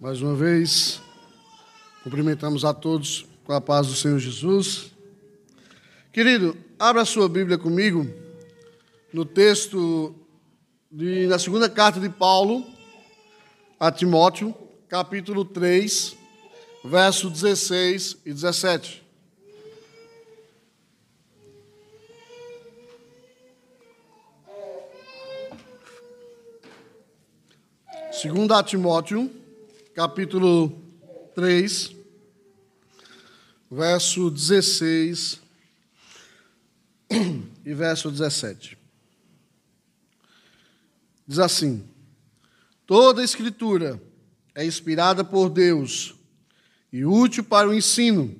Mais uma vez, cumprimentamos a todos com a paz do Senhor Jesus. Querido, abra sua Bíblia comigo no texto de, na segunda carta de Paulo a Timóteo, capítulo 3, verso 16 e 17. Segunda Timóteo, capítulo 3, verso 16 e verso 17. Diz assim: Toda escritura é inspirada por Deus e útil para o ensino,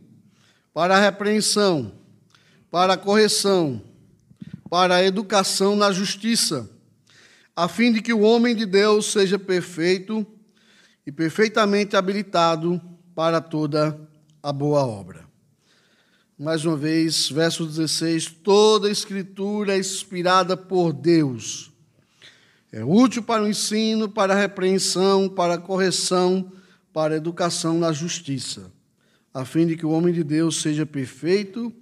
para a repreensão, para a correção, para a educação na justiça, a fim de que o homem de Deus seja perfeito e perfeitamente habilitado para toda a boa obra. Mais uma vez, verso 16: toda a escritura é inspirada por Deus. É útil para o ensino, para a repreensão, para a correção, para a educação na justiça, a fim de que o homem de Deus seja perfeito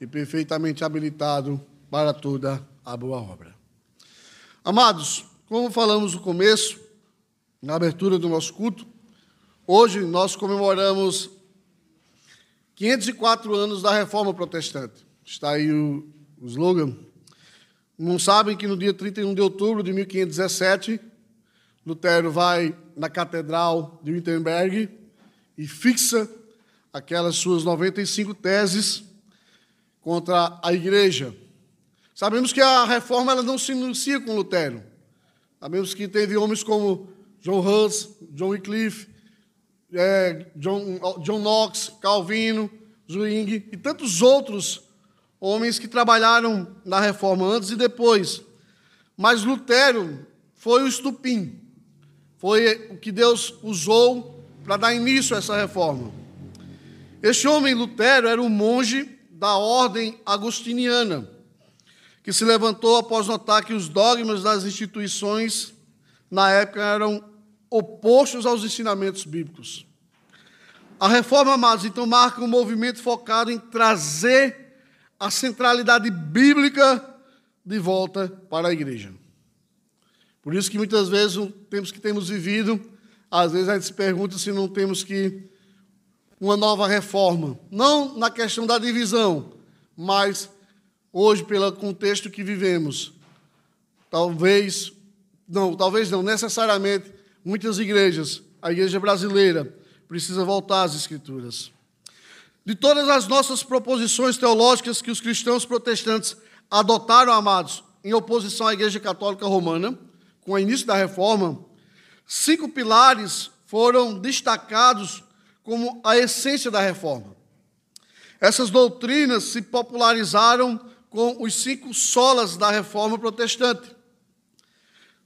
e perfeitamente habilitado para toda a boa obra. Amados, como falamos no começo, na abertura do nosso culto, hoje nós comemoramos 504 anos da Reforma Protestante. Está aí o, o slogan. Não sabem que no dia 31 de outubro de 1517, Lutero vai na Catedral de Wittenberg e fixa aquelas suas 95 teses contra a igreja. Sabemos que a reforma ela não se inicia com Lutero. Sabemos que teve homens como John Hus, John Wycliffe, é, John, John Knox, Calvino, Zwingli e tantos outros homens que trabalharam na reforma antes e depois. Mas Lutero foi o estupim, foi o que Deus usou para dar início a essa reforma. Este homem, Lutero, era um monge da ordem agostiniana, que se levantou após notar que os dogmas das instituições na época eram opostos aos ensinamentos bíblicos. A reforma, amados, então marca um movimento focado em trazer a centralidade bíblica de volta para a igreja. Por isso que muitas vezes, no tempos que temos vivido, às vezes a gente se pergunta se não temos que uma nova reforma. Não na questão da divisão, mas hoje, pelo contexto que vivemos, talvez, não, talvez não, necessariamente, muitas igrejas, a igreja brasileira, precisa voltar às Escrituras. De todas as nossas proposições teológicas que os cristãos protestantes adotaram, amados, em oposição à Igreja Católica Romana, com o início da reforma, cinco pilares foram destacados como a essência da reforma. Essas doutrinas se popularizaram com os cinco solas da reforma protestante.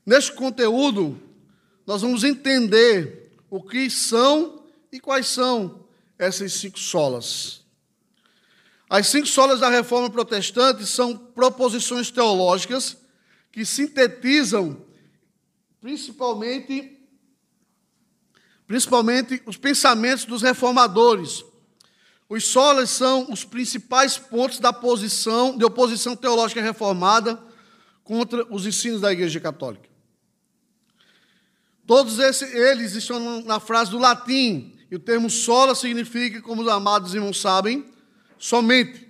Neste conteúdo, nós vamos entender o que são e quais são essas cinco solas. As cinco solas da reforma protestante são proposições teológicas que sintetizam principalmente principalmente os pensamentos dos reformadores. Os solas são os principais pontos da posição de oposição teológica reformada contra os ensinos da Igreja Católica. Todos esses, eles estão na frase do latim, e o termo sola significa, como os amados irmãos sabem, somente.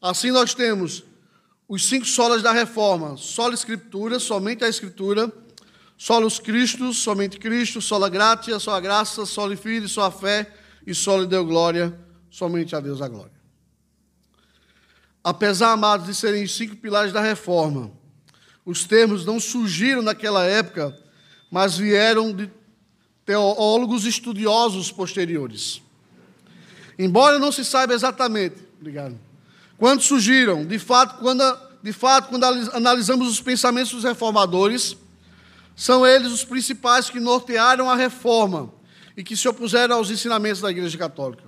Assim nós temos os cinco solas da reforma: sola escritura, somente a escritura, solos Cristo, somente Cristo, sola gratia, só a graça, sola filho, só a fé e sola deu glória, somente a Deus a glória. Apesar, amados, de serem os cinco pilares da reforma, os termos não surgiram naquela época mas vieram de teólogos estudiosos posteriores. Embora não se saiba exatamente, obrigado, quando surgiram, de fato, quando, de fato, quando analisamos os pensamentos dos reformadores, são eles os principais que nortearam a reforma e que se opuseram aos ensinamentos da Igreja Católica.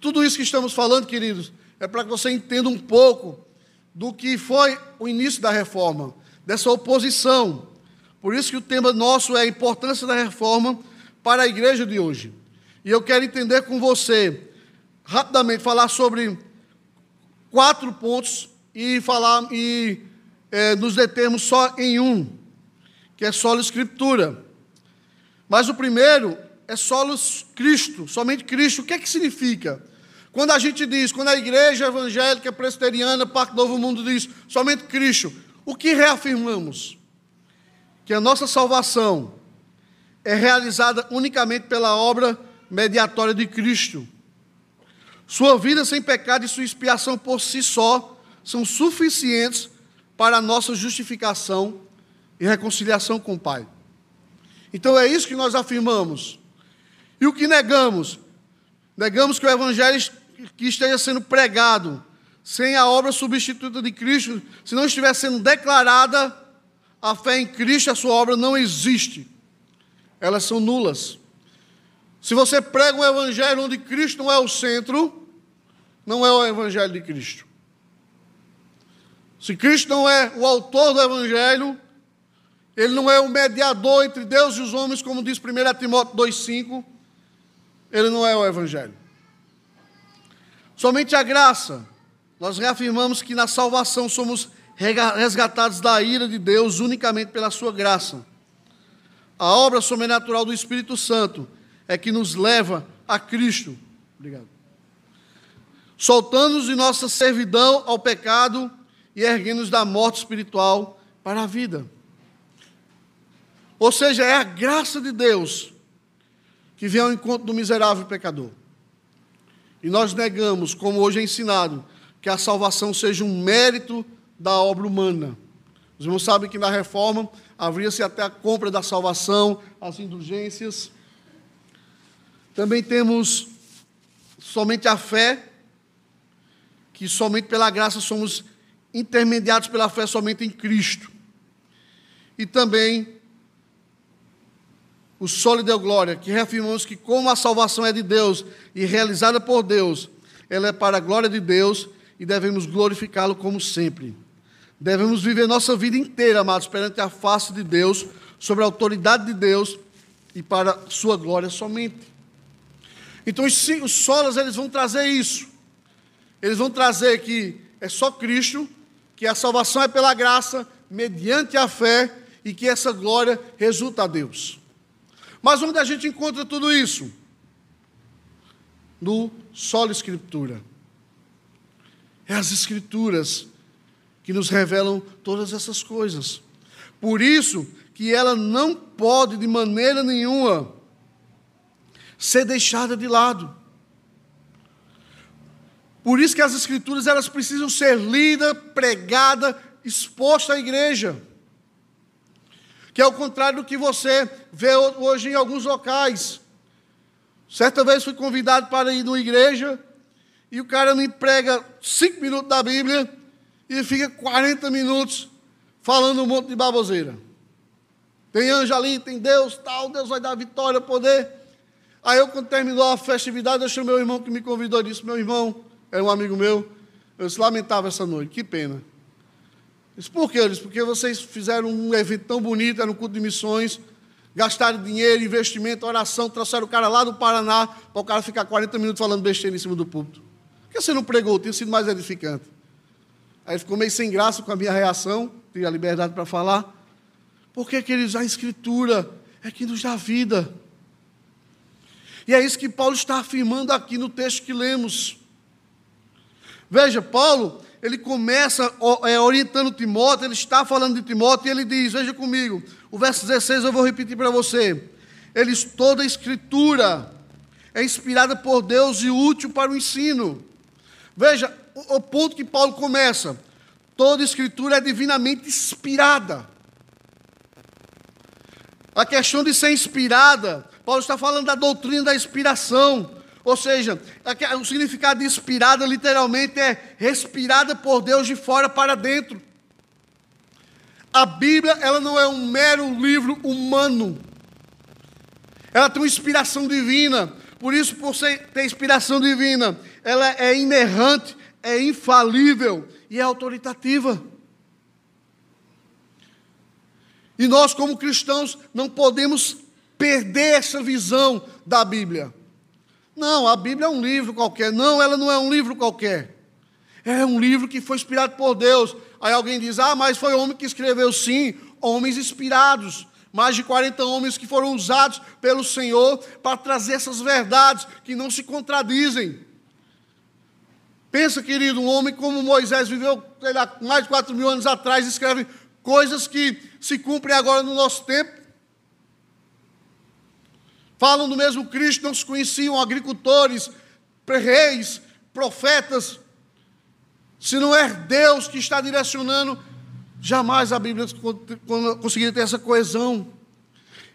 Tudo isso que estamos falando, queridos, é para que você entenda um pouco do que foi o início da reforma, dessa oposição por isso que o tema nosso é a importância da reforma para a igreja de hoje. E eu quero entender com você, rapidamente, falar sobre quatro pontos e falar e é, nos determos só em um, que é solo escritura. Mas o primeiro é solo Cristo, somente Cristo. O que é que significa? Quando a gente diz, quando a igreja evangélica presbiteriana, Parque Novo Mundo diz somente Cristo, o que reafirmamos? Que a nossa salvação é realizada unicamente pela obra mediatória de Cristo. Sua vida sem pecado e sua expiação por si só são suficientes para a nossa justificação e reconciliação com o Pai. Então é isso que nós afirmamos. E o que negamos? Negamos que o Evangelho que esteja sendo pregado sem a obra substituta de Cristo, se não estiver sendo declarada a fé em Cristo, a sua obra não existe. Elas são nulas. Se você prega um evangelho onde Cristo não é o centro, não é o evangelho de Cristo. Se Cristo não é o autor do evangelho, ele não é o mediador entre Deus e os homens, como diz 1 Timóteo 2,5, ele não é o evangelho. Somente a graça. Nós reafirmamos que na salvação somos resgatados da ira de Deus unicamente pela sua graça. A obra sobrenatural do Espírito Santo é que nos leva a Cristo. Obrigado. Soltando-nos de nossa servidão ao pecado e erguendo-nos da morte espiritual para a vida. Ou seja, é a graça de Deus que vem ao encontro do miserável pecador. E nós negamos, como hoje é ensinado, que a salvação seja um mérito da obra humana. Os irmãos sabem que na reforma havia-se até a compra da salvação, as indulgências. Também temos somente a fé, que somente pela graça somos intermediados pela fé somente em Cristo. E também o sólido deu glória, que reafirmamos que como a salvação é de Deus e realizada por Deus, ela é para a glória de Deus e devemos glorificá-lo como sempre. Devemos viver nossa vida inteira, amados, perante a face de Deus, sobre a autoridade de Deus e para sua glória somente. Então os, os solas eles vão trazer isso. Eles vão trazer que é só Cristo, que a salvação é pela graça, mediante a fé, e que essa glória resulta a Deus. Mas onde a gente encontra tudo isso? No solo Escritura. É as Escrituras que nos revelam todas essas coisas. Por isso que ela não pode de maneira nenhuma ser deixada de lado. Por isso que as escrituras elas precisam ser lidas, pregadas, expostas à igreja que é o contrário do que você vê hoje em alguns locais. Certa vez fui convidado para ir numa igreja e o cara me prega cinco minutos da Bíblia e fica 40 minutos falando um monte de baboseira. Tem anjo ali, tem Deus, tal, Deus vai dar vitória, poder. Aí eu, quando terminou a festividade, eu chamei o irmão que me convidou e disse, meu irmão, era um amigo meu, eu se lamentava essa noite, que pena. Disse, por quê? Eu disse, porque vocês fizeram um evento tão bonito, era um culto de missões, gastaram dinheiro, investimento, oração, trouxeram o cara lá do Paraná, para o cara ficar 40 minutos falando besteira em cima do púlpito. Por que você não pregou? Tinha sido mais edificante. Aí ficou meio sem graça com a minha reação, tinha a liberdade para falar. Porque, queridos, a Escritura é que nos dá vida. E é isso que Paulo está afirmando aqui no texto que lemos. Veja, Paulo, ele começa é, orientando Timóteo, ele está falando de Timóteo, e ele diz: Veja comigo, o verso 16 eu vou repetir para você. Eles, toda a escritura é inspirada por Deus e útil para o ensino. Veja, o, ponto que Paulo começa: toda escritura é divinamente inspirada. A questão de ser inspirada, Paulo está falando da doutrina da inspiração. Ou seja, o significado de inspirada literalmente é respirada por Deus de fora para dentro. A Bíblia, ela não é um mero livro humano. Ela tem uma inspiração divina. Por isso, por ter inspiração divina, ela é inerrante, é infalível e é autoritativa. E nós, como cristãos, não podemos perder essa visão da Bíblia. Não, a Bíblia é um livro qualquer. Não, ela não é um livro qualquer. É um livro que foi inspirado por Deus. Aí alguém diz: ah, mas foi homem que escreveu. Sim, homens inspirados. Mais de 40 homens que foram usados pelo Senhor para trazer essas verdades que não se contradizem. Pensa, querido, um homem como Moisés viveu lá, mais de 4 mil anos atrás, escreve coisas que se cumprem agora no nosso tempo. Falam do mesmo Cristo, não se conheciam agricultores, reis, profetas. Se não é Deus que está direcionando, jamais a Bíblia conseguiria ter essa coesão.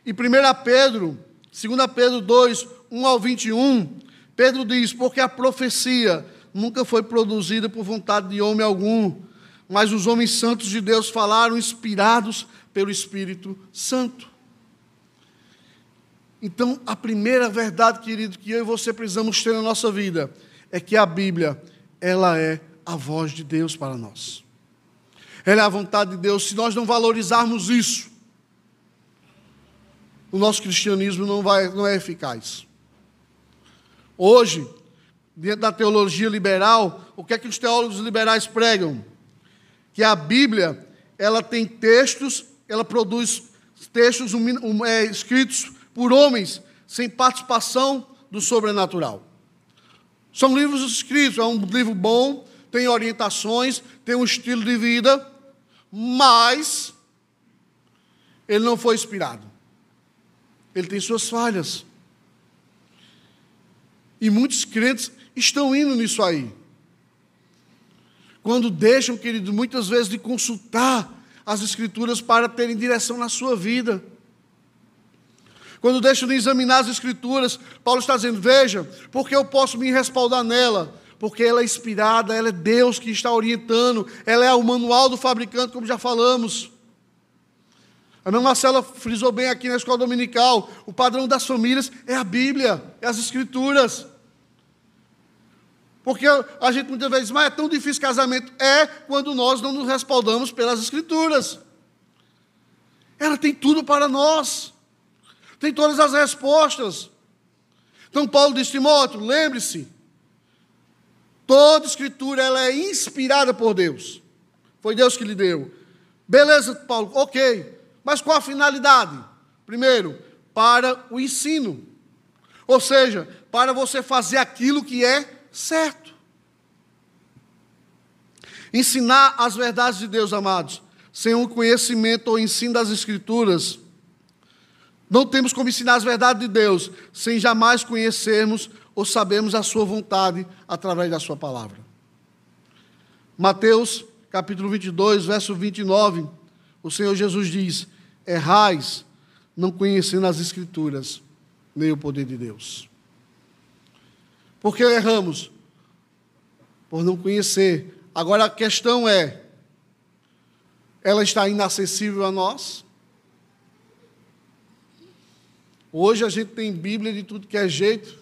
E 1 Pedro, 2 Pedro 2, 1 ao 21, Pedro diz: Porque a profecia nunca foi produzida por vontade de homem algum, mas os homens santos de Deus falaram inspirados pelo Espírito Santo. Então, a primeira verdade, querido, que eu e você precisamos ter na nossa vida é que a Bíblia, ela é a voz de Deus para nós. Ela é a vontade de Deus. Se nós não valorizarmos isso, o nosso cristianismo não, vai, não é eficaz. Hoje, dentro da teologia liberal, o que é que os teólogos liberais pregam? Que a Bíblia, ela tem textos, ela produz textos um, é, escritos por homens sem participação do sobrenatural. São livros escritos, é um livro bom, tem orientações, tem um estilo de vida, mas ele não foi inspirado. Ele tem suas falhas. E muitos crentes estão indo nisso aí. Quando deixam, querido, muitas vezes de consultar as Escrituras para terem direção na sua vida. Quando deixam de examinar as Escrituras, Paulo está dizendo: veja, porque eu posso me respaldar nela, porque ela é inspirada, ela é Deus que está orientando, ela é o manual do fabricante, como já falamos. A irmã Marcela frisou bem aqui na escola dominical: o padrão das famílias é a Bíblia, é as Escrituras. Porque a gente muitas vezes diz, mas é tão difícil casamento. É quando nós não nos respaldamos pelas Escrituras. Ela tem tudo para nós tem todas as respostas. Então Paulo diz, Timóteo, lembre-se, toda escritura ela é inspirada por Deus. Foi Deus que lhe deu. Beleza, Paulo, ok. Mas qual a finalidade? Primeiro, para o ensino. Ou seja, para você fazer aquilo que é certo. Ensinar as verdades de Deus, amados, sem o conhecimento ou ensino das Escrituras, não temos como ensinar as verdades de Deus sem jamais conhecermos ou sabermos a sua vontade através da sua palavra. Mateus, capítulo 22, verso 29, o Senhor Jesus diz: Errais, não conhecendo as Escrituras, nem o poder de Deus. Por que erramos? Por não conhecer. Agora a questão é: ela está inacessível a nós? Hoje a gente tem Bíblia de tudo que é jeito,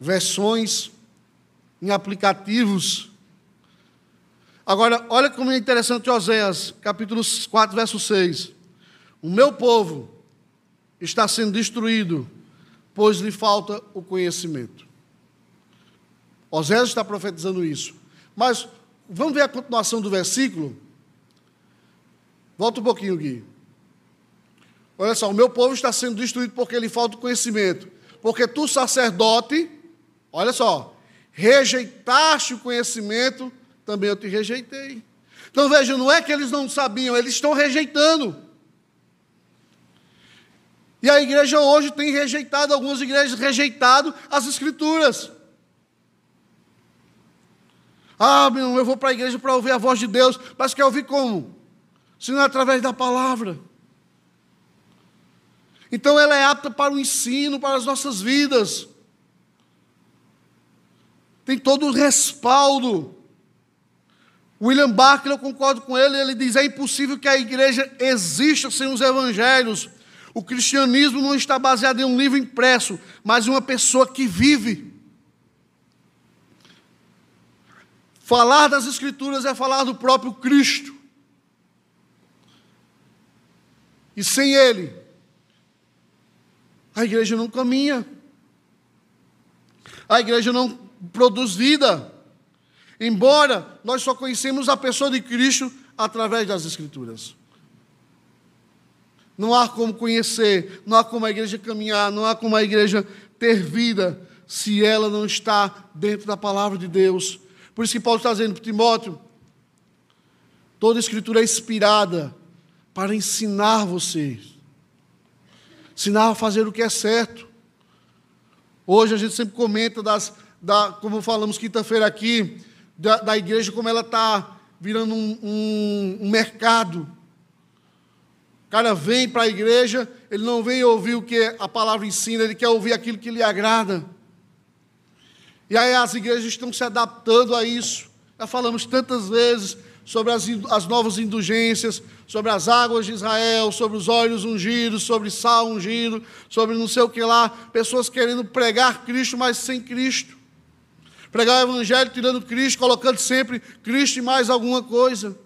versões em aplicativos. Agora, olha como é interessante Oséias, capítulo 4, verso 6. O meu povo está sendo destruído, pois lhe falta o conhecimento. Oséias está profetizando isso. Mas vamos ver a continuação do versículo? Volta um pouquinho, Gui. Olha só, o meu povo está sendo destruído porque lhe falta conhecimento. Porque tu, sacerdote, olha só, rejeitaste o conhecimento, também eu te rejeitei. Então veja, não é que eles não sabiam, eles estão rejeitando. E a igreja hoje tem rejeitado, algumas igrejas rejeitado as escrituras. Ah, meu, eu vou para a igreja para ouvir a voz de Deus, mas quer ouvir como? Se não é através da palavra. Então ela é apta para o ensino, para as nossas vidas. Tem todo o respaldo. William Barclay, eu concordo com ele, ele diz: é impossível que a igreja exista sem os evangelhos. O cristianismo não está baseado em um livro impresso, mas em uma pessoa que vive. Falar das Escrituras é falar do próprio Cristo. E sem Ele, a igreja não caminha. A igreja não produz vida. Embora nós só conhecemos a pessoa de Cristo através das Escrituras. Não há como conhecer, não há como a igreja caminhar, não há como a igreja ter vida se ela não está dentro da palavra de Deus. Por isso que Paulo está dizendo para Timóteo: toda escritura é inspirada para ensinar vocês, ensinar a fazer o que é certo. Hoje a gente sempre comenta das, da, como falamos quinta-feira aqui, da, da, igreja, como ela está virando um, um, um mercado o cara vem para a igreja, ele não vem ouvir o que a palavra ensina, ele quer ouvir aquilo que lhe agrada. E aí as igrejas estão se adaptando a isso. Já falamos tantas vezes sobre as, as novas indulgências, sobre as águas de Israel, sobre os olhos ungidos, sobre sal ungido, sobre não sei o que lá. Pessoas querendo pregar Cristo, mas sem Cristo. Pregar o Evangelho tirando Cristo, colocando sempre Cristo e mais alguma coisa.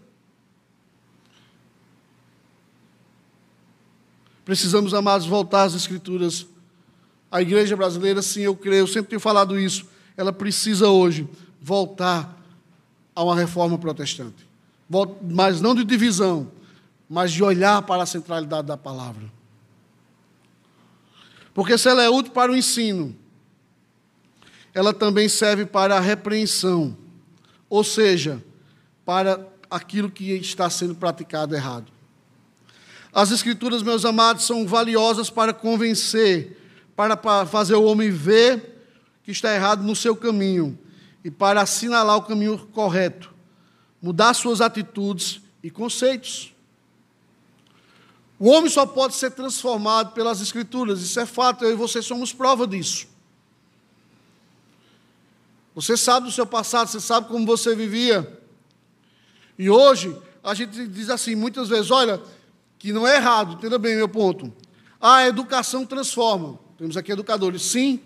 Precisamos, amados, voltar às Escrituras. A igreja brasileira, sim, eu creio, eu sempre tenho falado isso, ela precisa hoje voltar a uma reforma protestante. Mas não de divisão, mas de olhar para a centralidade da palavra. Porque se ela é útil para o ensino, ela também serve para a repreensão, ou seja, para aquilo que está sendo praticado errado. As Escrituras, meus amados, são valiosas para convencer, para fazer o homem ver que está errado no seu caminho e para assinalar o caminho correto, mudar suas atitudes e conceitos. O homem só pode ser transformado pelas Escrituras, isso é fato, eu e você somos prova disso. Você sabe do seu passado, você sabe como você vivia. E hoje, a gente diz assim, muitas vezes: olha, que não é errado, entenda bem meu ponto. A educação transforma. Temos aqui educadores, sim.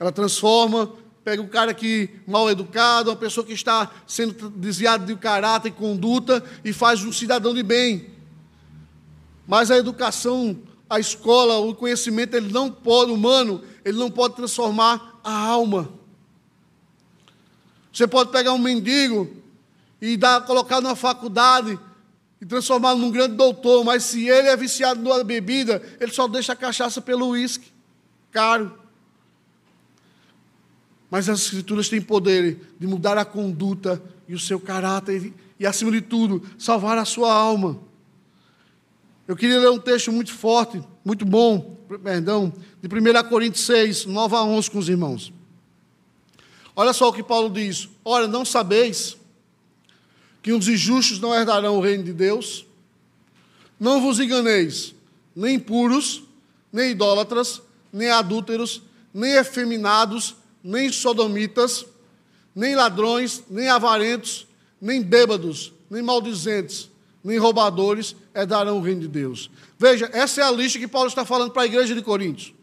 Ela transforma, pega o cara que mal educado, uma pessoa que está sendo desviada de caráter e conduta e faz um cidadão de bem. Mas a educação, a escola, o conhecimento, ele não pode, humano, ele não pode transformar a alma. Você pode pegar um mendigo e dar, colocar numa faculdade e transformá-lo num grande doutor, mas se ele é viciado numa bebida, ele só deixa a cachaça pelo uísque, caro. Mas as escrituras têm poder de mudar a conduta e o seu caráter e, acima de tudo, salvar a sua alma. Eu queria ler um texto muito forte, muito bom, perdão, de 1 Coríntios 6, 9 a 11 com os irmãos. Olha só o que Paulo diz: Olha, não sabeis que os injustos não herdarão o reino de Deus. Não vos enganeis, nem impuros, nem idólatras, nem adúlteros, nem efeminados, nem sodomitas, nem ladrões, nem avarentos, nem bêbados, nem maldizentes, nem roubadores herdarão o reino de Deus. Veja, essa é a lista que Paulo está falando para a igreja de Coríntios.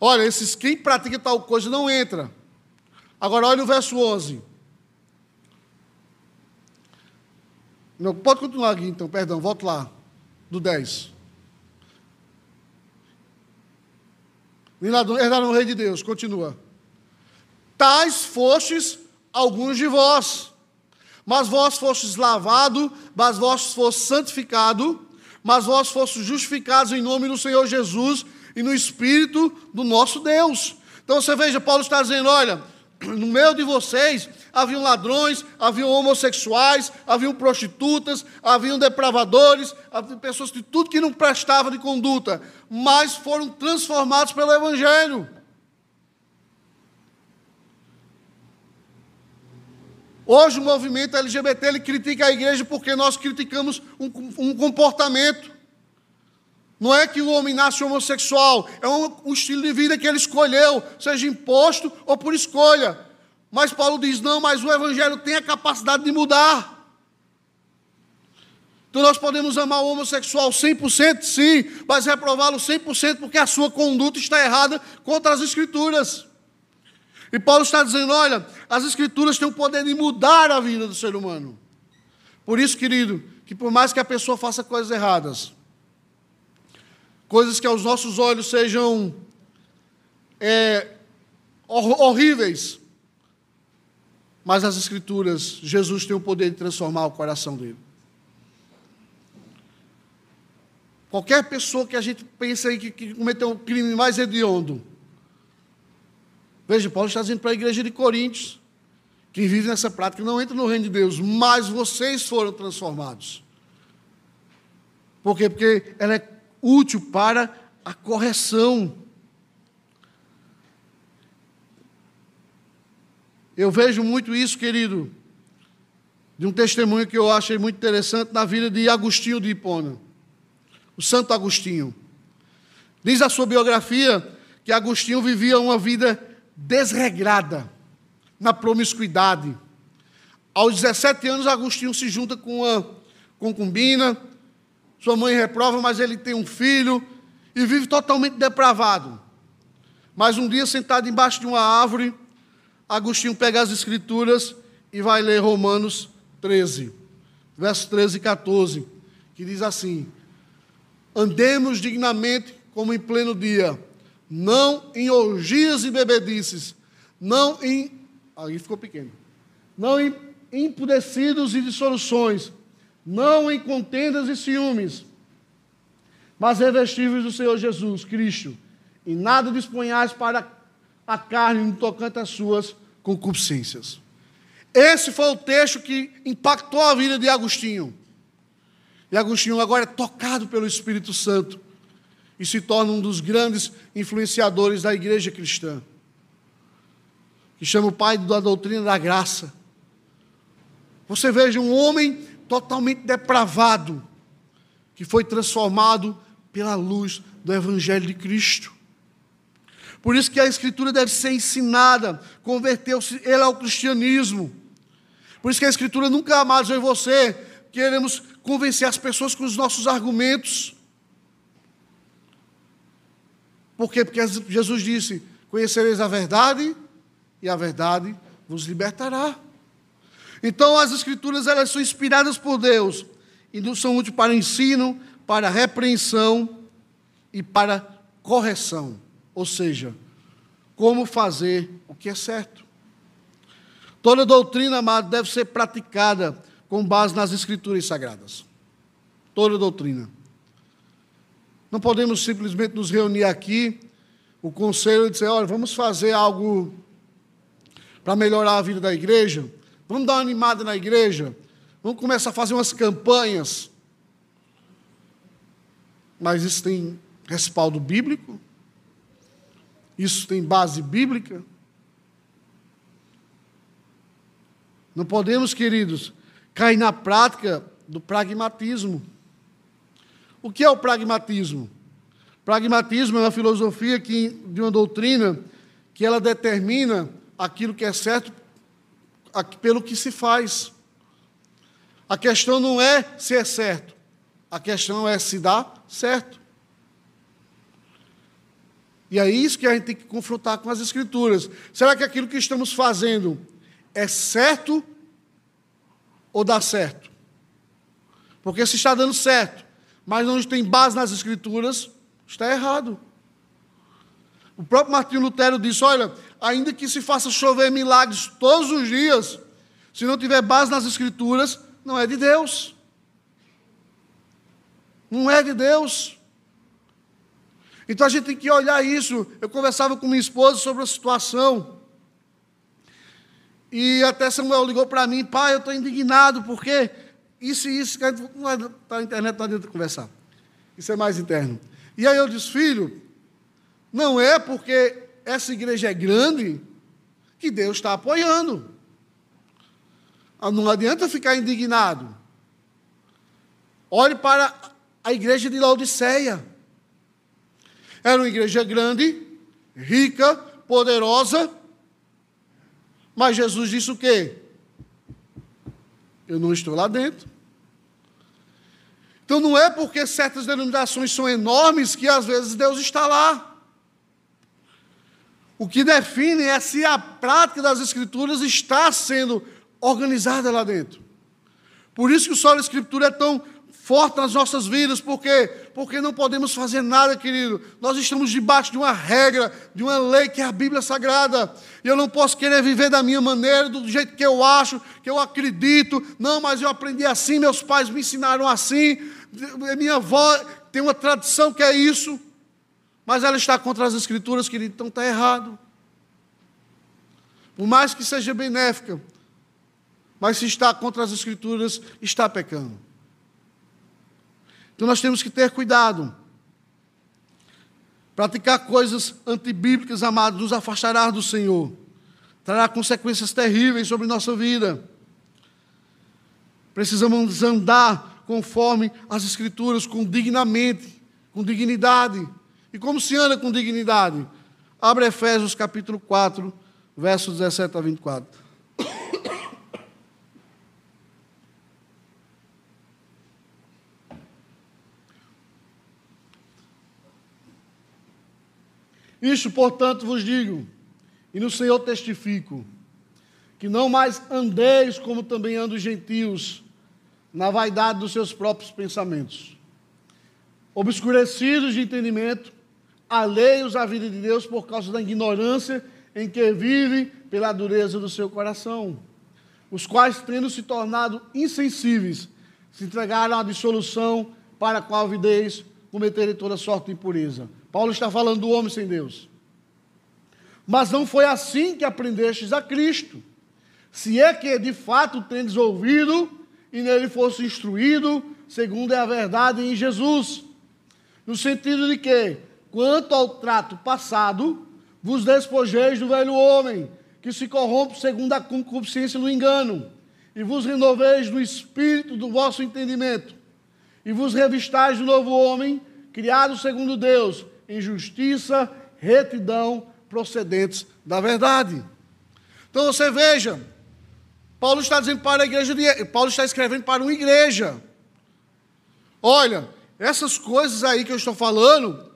Olha, esses quem pratica tal coisa não entra. Agora olha o verso 11. Não, pode continuar aqui então, perdão, volto lá, do 10. Herdaram o rei de Deus, continua. Tais fostes alguns de vós, mas vós fostes lavado, mas vós fostes santificado, mas vós fostes justificados em nome do Senhor Jesus e no Espírito do nosso Deus. Então você veja, Paulo está dizendo: olha, no meio de vocês haviam ladrões, haviam homossexuais, haviam prostitutas, haviam depravadores, haviam pessoas de tudo que não prestava de conduta, mas foram transformados pelo Evangelho. Hoje o movimento LGBT ele critica a igreja porque nós criticamos um, um comportamento. Não é que o homem nasce homossexual, é um, um estilo de vida que ele escolheu, seja imposto ou por escolha. Mas Paulo diz: não, mas o Evangelho tem a capacidade de mudar. Então nós podemos amar o homossexual 100%, sim, mas reprová-lo 100% porque a sua conduta está errada contra as Escrituras. E Paulo está dizendo: olha, as Escrituras têm o poder de mudar a vida do ser humano. Por isso, querido, que por mais que a pessoa faça coisas erradas, coisas que aos nossos olhos sejam é, horríveis, mas as Escrituras, Jesus tem o poder de transformar o coração dele. Qualquer pessoa que a gente pense aí que, que cometeu um crime mais hediondo. Veja, Paulo está dizendo para a igreja de Coríntios, que vive nessa prática, não entra no reino de Deus, mas vocês foram transformados. Por quê? Porque ela é útil para a correção. Eu vejo muito isso, querido, de um testemunho que eu achei muito interessante na vida de Agostinho de Hipona, o Santo Agostinho. Diz a sua biografia que Agostinho vivia uma vida desregrada, na promiscuidade. Aos 17 anos, Agostinho se junta com uma concubina, sua mãe reprova, mas ele tem um filho e vive totalmente depravado. Mas um dia, sentado embaixo de uma árvore, Agostinho pega as Escrituras e vai ler Romanos 13, versos 13 e 14, que diz assim: Andemos dignamente como em pleno dia, não em orgias e bebedices, não em. Aí ficou pequeno. Não em impudecidos e dissoluções, não em contendas e ciúmes, mas revestíveis do Senhor Jesus Cristo, e nada disponhais para a carne no tocante às suas concupiscências. Esse foi o texto que impactou a vida de Agostinho. E Agostinho agora é tocado pelo Espírito Santo e se torna um dos grandes influenciadores da igreja cristã, que chama o pai da doutrina da graça. Você veja um homem totalmente depravado, que foi transformado pela luz do Evangelho de Cristo. Por isso que a Escritura deve ser ensinada, converteu-se ele ao cristianismo. Por isso que a Escritura nunca, amados, eu e você, queremos convencer as pessoas com os nossos argumentos. Por quê? Porque Jesus disse: Conhecereis a verdade, e a verdade vos libertará. Então as escrituras elas são inspiradas por Deus e não são úteis para ensino, para repreensão e para correção, ou seja, como fazer o que é certo. Toda doutrina, amado, deve ser praticada com base nas escrituras sagradas. Toda doutrina. Não podemos simplesmente nos reunir aqui, o conselho e dizer, olha, vamos fazer algo para melhorar a vida da igreja. Vamos dar uma animada na igreja. Vamos começar a fazer umas campanhas. Mas isso tem respaldo bíblico? Isso tem base bíblica? Não podemos, queridos, cair na prática do pragmatismo. O que é o pragmatismo? Pragmatismo é uma filosofia que, de uma doutrina que ela determina aquilo que é certo pelo que se faz. A questão não é se é certo, a questão é se dá certo. E é isso que a gente tem que confrontar com as Escrituras. Será que aquilo que estamos fazendo é certo ou dá certo? Porque se está dando certo, mas não tem base nas Escrituras, está errado. O próprio Martinho Lutero disse: olha, ainda que se faça chover milagres todos os dias, se não tiver base nas Escrituras, não é de Deus. Não é de Deus. Então a gente tem que olhar isso. Eu conversava com minha esposa sobre a situação. E até Samuel ligou para mim, pai, eu estou indignado, porque isso e isso, não é, tá na internet, não adianta conversar. Isso é mais interno. E aí eu disse, filho, não é porque essa igreja é grande que Deus está apoiando. Ah, não adianta ficar indignado. Olhe para a igreja de Laodiceia. Era uma igreja grande, rica, poderosa, mas Jesus disse o quê? Eu não estou lá dentro. Então não é porque certas denominações são enormes que às vezes Deus está lá. O que define é se a prática das Escrituras está sendo organizada lá dentro. Por isso que o solo Escritura é tão forte nas nossas vidas, por quê? Porque não podemos fazer nada, querido. Nós estamos debaixo de uma regra, de uma lei que é a Bíblia Sagrada. E eu não posso querer viver da minha maneira, do jeito que eu acho, que eu acredito. Não, mas eu aprendi assim, meus pais me ensinaram assim. Minha avó tem uma tradição que é isso. Mas ela está contra as Escrituras, querido, então está errado. Por mais que seja benéfica, mas se está contra as Escrituras, está pecando. Então nós temos que ter cuidado. Praticar coisas antibíblicas, amados, nos afastará do Senhor. Trará consequências terríveis sobre nossa vida. Precisamos andar conforme as Escrituras, com dignamente, com dignidade. E como se anda com dignidade? Abre Efésios capítulo 4, versos 17 a 24. Isto, portanto, vos digo, e no Senhor testifico, que não mais andeis como também andam os gentios, na vaidade dos seus próprios pensamentos, obscurecidos de entendimento, alheios à vida de Deus por causa da ignorância em que vivem pela dureza do seu coração, os quais, tendo se tornado insensíveis, se entregaram à dissolução para a qual videis cometerem toda sorte de impureza. Paulo está falando do homem sem Deus. Mas não foi assim que aprendestes a Cristo. Se é que de fato tendes ouvido e nele fosse instruído, segundo é a verdade em Jesus. No sentido de que, quanto ao trato passado, vos despojeis do velho homem, que se corrompe segundo a concupiscência do engano, e vos renoveis no espírito do vosso entendimento, e vos revistais do novo homem, criado segundo Deus, em justiça, retidão, procedentes da verdade. Então você veja, Paulo está dizendo para a igreja de, Paulo está escrevendo para uma igreja. Olha, essas coisas aí que eu estou falando,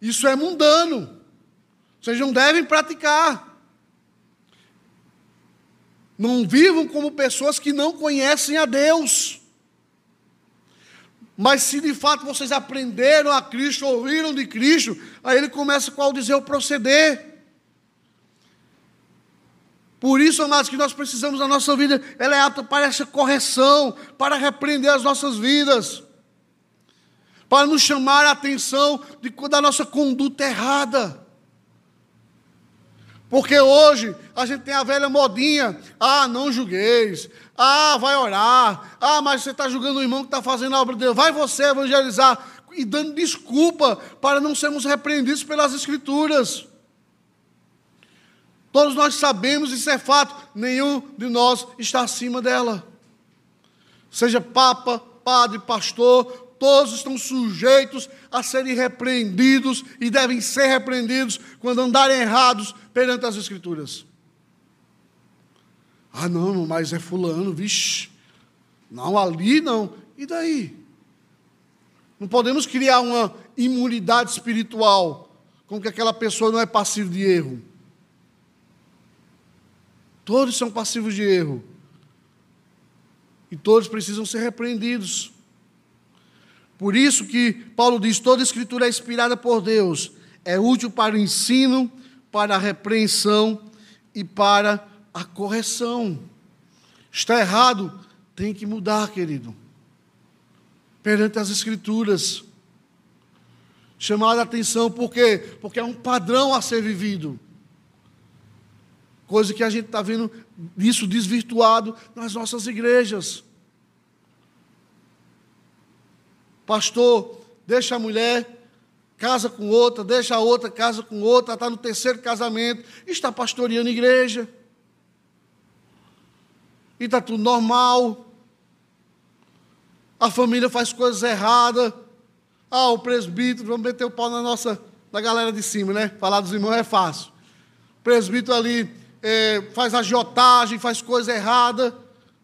isso é mundano. Vocês não devem praticar. Não vivam como pessoas que não conhecem a Deus. Mas se de fato vocês aprenderam a Cristo, ouviram de Cristo, aí ele começa qual dizer o proceder. Por isso, amados, que nós precisamos da nossa vida, ela é apta para essa correção, para repreender as nossas vidas, para nos chamar a atenção de, da nossa conduta errada. Porque hoje a gente tem a velha modinha, ah, não julgueis, ah, vai orar, ah, mas você está julgando o irmão que está fazendo a obra de Deus, vai você evangelizar, e dando desculpa para não sermos repreendidos pelas Escrituras. Todos nós sabemos, isso é fato, nenhum de nós está acima dela. Seja papa, padre, pastor, todos estão sujeitos a serem repreendidos e devem ser repreendidos quando andarem errados perante as Escrituras. Ah, não, mas é Fulano, vixe. Não, ali não. E daí? Não podemos criar uma imunidade espiritual com que aquela pessoa não é passiva de erro. Todos são passivos de erro. E todos precisam ser repreendidos. Por isso que Paulo diz: toda escritura é inspirada por Deus, é útil para o ensino, para a repreensão e para a correção. Está errado, tem que mudar, querido. Perante as escrituras. Chamar a atenção, por quê? Porque é um padrão a ser vivido. Coisa que a gente está vendo isso desvirtuado nas nossas igrejas. Pastor, deixa a mulher, casa com outra, deixa a outra, casa com outra, está no terceiro casamento, está pastoreando igreja. E está tudo normal. A família faz coisas erradas. Ah, o presbítero, vamos meter o pau na nossa, na galera de cima, né? Falar dos irmãos é fácil. O presbítero ali é, faz agiotagem, faz coisa errada.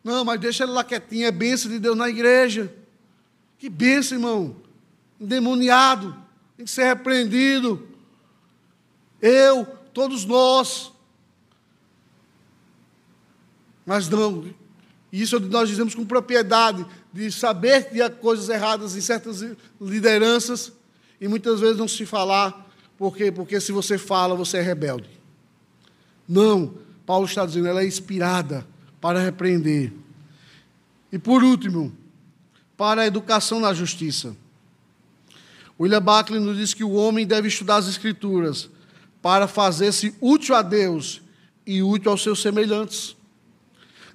Não, mas deixa ele lá quietinho, é bênção de Deus na igreja. Que benção, irmão. Endemoniado, tem que ser repreendido. Eu, todos nós. Mas não, isso nós dizemos com propriedade, de saber que há coisas erradas em certas lideranças, e muitas vezes não se falar, por quê? Porque se você fala, você é rebelde. Não, Paulo está dizendo, ela é inspirada para repreender. E por último, para a educação na justiça. William Buckley nos diz que o homem deve estudar as Escrituras para fazer-se útil a Deus e útil aos seus semelhantes.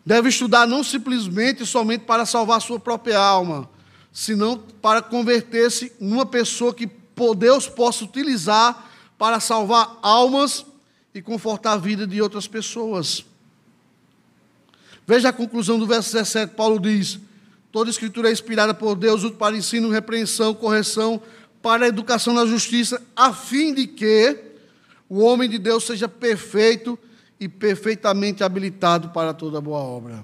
Deve estudar não simplesmente somente para salvar sua própria alma, senão para converter-se numa pessoa que Deus possa utilizar para salvar almas e confortar a vida de outras pessoas. Veja a conclusão do verso 17, Paulo diz: Toda escritura é inspirada por Deus, útil para ensino, repreensão, correção, para a educação na justiça, a fim de que o homem de Deus seja perfeito e perfeitamente habilitado para toda boa obra.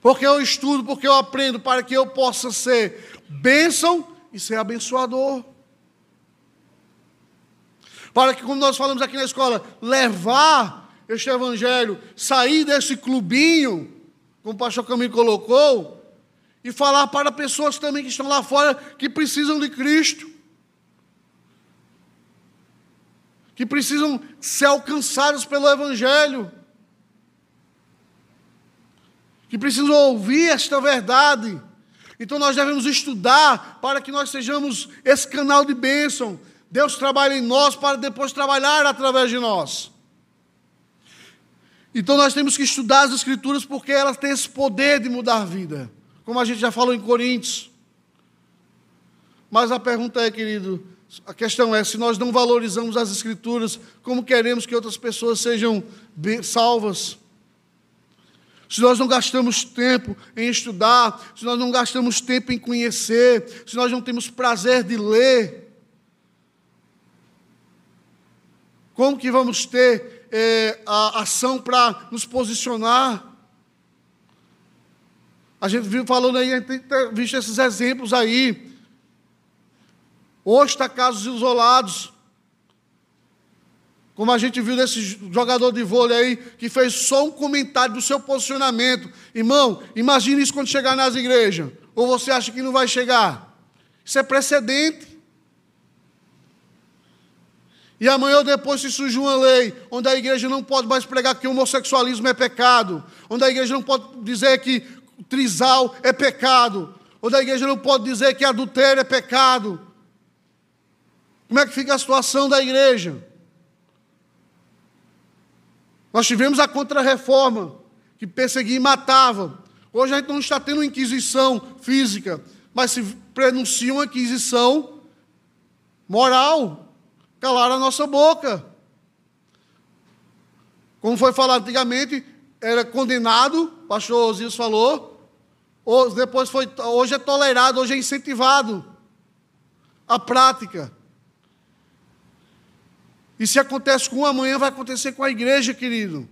Porque eu estudo, porque eu aprendo, para que eu possa ser bênção e ser abençoador. Para que, como nós falamos aqui na escola, levar este evangelho, sair desse clubinho, como o pastor Camilo colocou, e falar para pessoas também que estão lá fora que precisam de Cristo. Que precisam ser alcançados pelo Evangelho. Que precisam ouvir esta verdade. Então nós devemos estudar para que nós sejamos esse canal de bênção. Deus trabalha em nós para depois trabalhar através de nós. Então nós temos que estudar as Escrituras porque elas têm esse poder de mudar a vida como a gente já falou em Coríntios. Mas a pergunta é, querido, a questão é: se nós não valorizamos as Escrituras, como queremos que outras pessoas sejam salvas? Se nós não gastamos tempo em estudar, se nós não gastamos tempo em conhecer, se nós não temos prazer de ler, como que vamos ter é, a ação para nos posicionar? A gente viu falando aí, a gente tem visto esses exemplos aí. Hoje está casos isolados. Como a gente viu desse jogador de vôlei aí, que fez só um comentário do seu posicionamento. Irmão, imagine isso quando chegar nas igrejas. Ou você acha que não vai chegar? Isso é precedente. E amanhã ou depois se surge uma lei onde a igreja não pode mais pregar que homossexualismo é pecado, onde a igreja não pode dizer que trisal é pecado, ou da igreja não pode dizer que adultério é pecado. Como é que fica a situação da igreja? Nós tivemos a contra-reforma, que perseguia e matava. Hoje a gente não está tendo inquisição física, mas se prenuncia uma inquisição moral, calar a nossa boca. Como foi falado antigamente, era condenado, o pastor Osias falou, depois foi, hoje é tolerado, hoje é incentivado a prática. E se acontece com um, amanhã vai acontecer com a igreja, querido.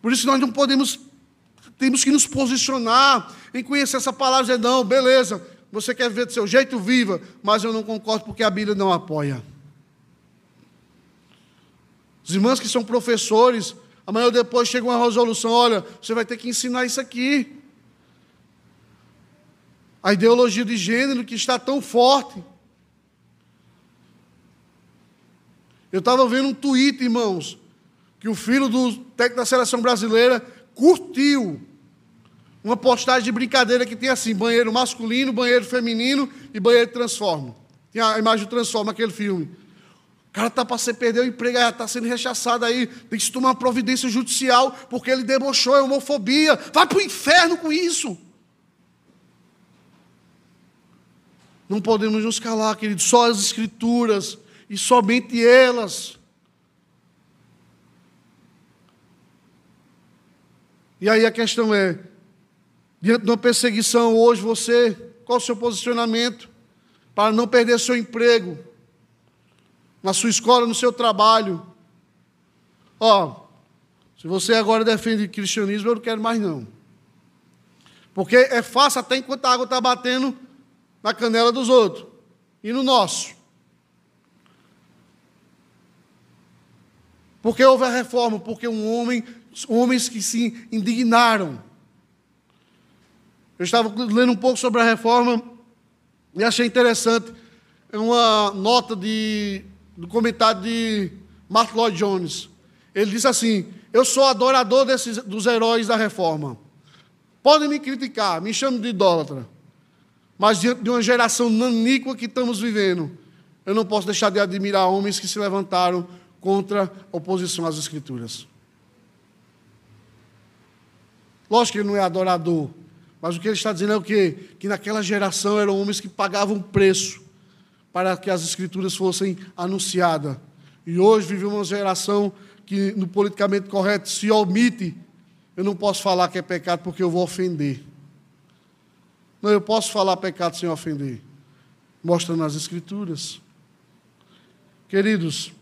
Por isso nós não podemos, temos que nos posicionar em conhecer essa palavra e dizer, não, beleza, você quer ver do seu jeito, viva, mas eu não concordo porque a Bíblia não apoia. Os irmãos que são professores, Amanhã ou depois chega uma resolução: olha, você vai ter que ensinar isso aqui. A ideologia de gênero que está tão forte. Eu estava vendo um tweet, irmãos, que o filho do técnico da seleção brasileira curtiu uma postagem de brincadeira que tem assim: banheiro masculino, banheiro feminino e banheiro transforma. Tem a imagem do Transforma, aquele filme. O cara está para ser perder o emprego, está sendo rechaçado aí, tem que tomar uma providência judicial, porque ele debochou, é homofobia. Vai para o inferno com isso. Não podemos nos calar, querido, só as escrituras e somente elas. E aí a questão é, diante de uma perseguição hoje, você, qual o seu posicionamento para não perder seu emprego? na sua escola, no seu trabalho. Ó, se você agora defende cristianismo, eu não quero mais não. Porque é fácil até enquanto a água está batendo na canela dos outros e no nosso. Porque houve a reforma, porque um homem, homens que se indignaram Eu estava lendo um pouco sobre a reforma e achei interessante uma nota de, do comentário de Martin Lloyd Jones. Ele disse assim: Eu sou adorador desses, dos heróis da reforma. Podem me criticar, me chamam de idólatra. Mas diante de uma geração naníqua que estamos vivendo, eu não posso deixar de admirar homens que se levantaram contra a oposição às Escrituras. Lógico que ele não é adorador, mas o que ele está dizendo é o quê? Que naquela geração eram homens que pagavam preço para que as Escrituras fossem anunciadas. E hoje vive uma geração que, no politicamente correto, se omite. Eu não posso falar que é pecado porque eu vou ofender. Não, eu posso falar pecado sem ofender, mostrando as Escrituras. Queridos,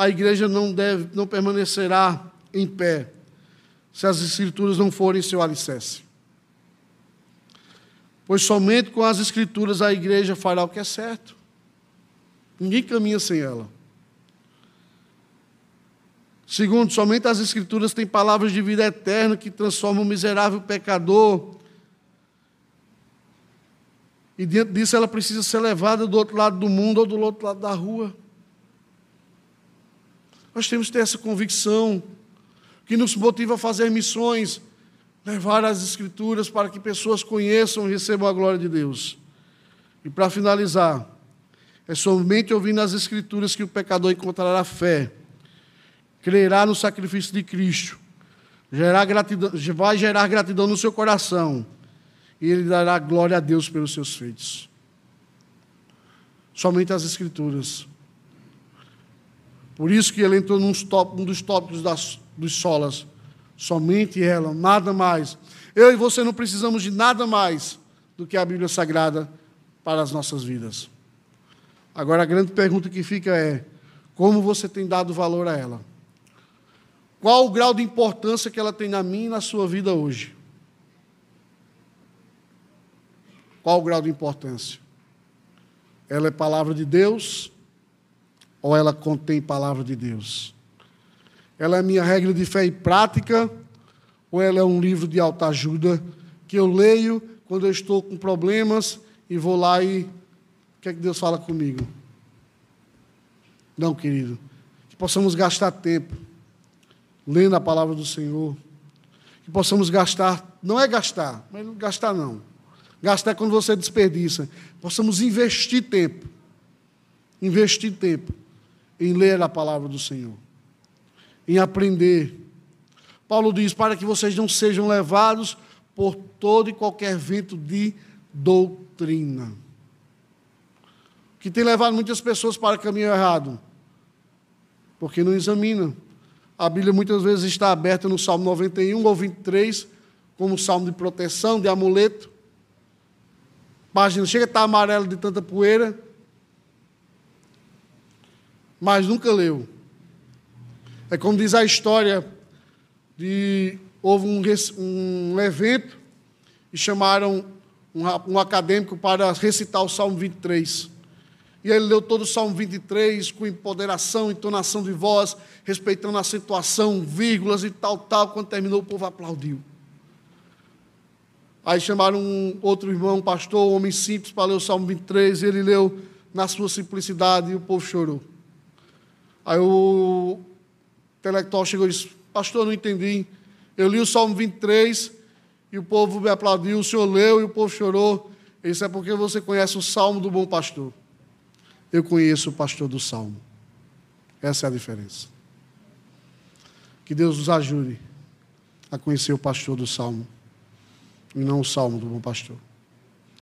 a igreja não deve, não permanecerá em pé se as escrituras não forem seu alicerce. Pois somente com as escrituras a igreja fará o que é certo. Ninguém caminha sem ela. Segundo, somente as Escrituras têm palavras de vida eterna que transformam o miserável pecador. E dentro disso ela precisa ser levada do outro lado do mundo ou do outro lado da rua. Nós temos que ter essa convicção que nos motiva a fazer missões, levar as Escrituras para que pessoas conheçam e recebam a glória de Deus. E para finalizar, é somente ouvindo as Escrituras que o pecador encontrará fé, crerá no sacrifício de Cristo, gerar gratidão, vai gerar gratidão no seu coração, e ele dará glória a Deus pelos seus feitos. Somente as Escrituras. Por isso que ele entrou num, top, um dos tópicos das, dos solas. Somente ela, nada mais. Eu e você não precisamos de nada mais do que a Bíblia Sagrada para as nossas vidas. Agora a grande pergunta que fica é: como você tem dado valor a ela? Qual o grau de importância que ela tem na minha e na sua vida hoje? Qual o grau de importância? Ela é palavra de Deus ou ela contém palavra de Deus? Ela é minha regra de fé e prática ou ela é um livro de alta ajuda que eu leio quando eu estou com problemas e vou lá e o que é que Deus fala comigo? Não, querido. Que possamos gastar tempo lendo a palavra do Senhor. Que possamos gastar, não é gastar, mas não gastar não. Gastar é quando você desperdiça. Possamos investir tempo. Investir tempo em ler a palavra do Senhor. Em aprender. Paulo diz: para que vocês não sejam levados por todo e qualquer vento de doutrina que tem levado muitas pessoas para o caminho errado, porque não examinam. A Bíblia muitas vezes está aberta no Salmo 91 ou 23, como salmo de proteção, de amuleto. Página chega a estar amarela de tanta poeira, mas nunca leu. É como diz a história de houve um, um evento e chamaram um, um acadêmico para recitar o Salmo 23. E ele leu todo o Salmo 23 com empoderação, entonação de voz, respeitando a acentuação, vírgulas e tal, tal. Quando terminou, o povo aplaudiu. Aí chamaram um outro irmão, um pastor, um homem simples, para ler o Salmo 23, e ele leu na sua simplicidade e o povo chorou. Aí o intelectual chegou e disse: Pastor, não entendi. Eu li o Salmo 23 e o povo me aplaudiu, o senhor leu e o povo chorou. Isso é porque você conhece o Salmo do bom pastor eu conheço o pastor do Salmo. Essa é a diferença. Que Deus nos ajude a conhecer o pastor do Salmo e não o Salmo do bom pastor.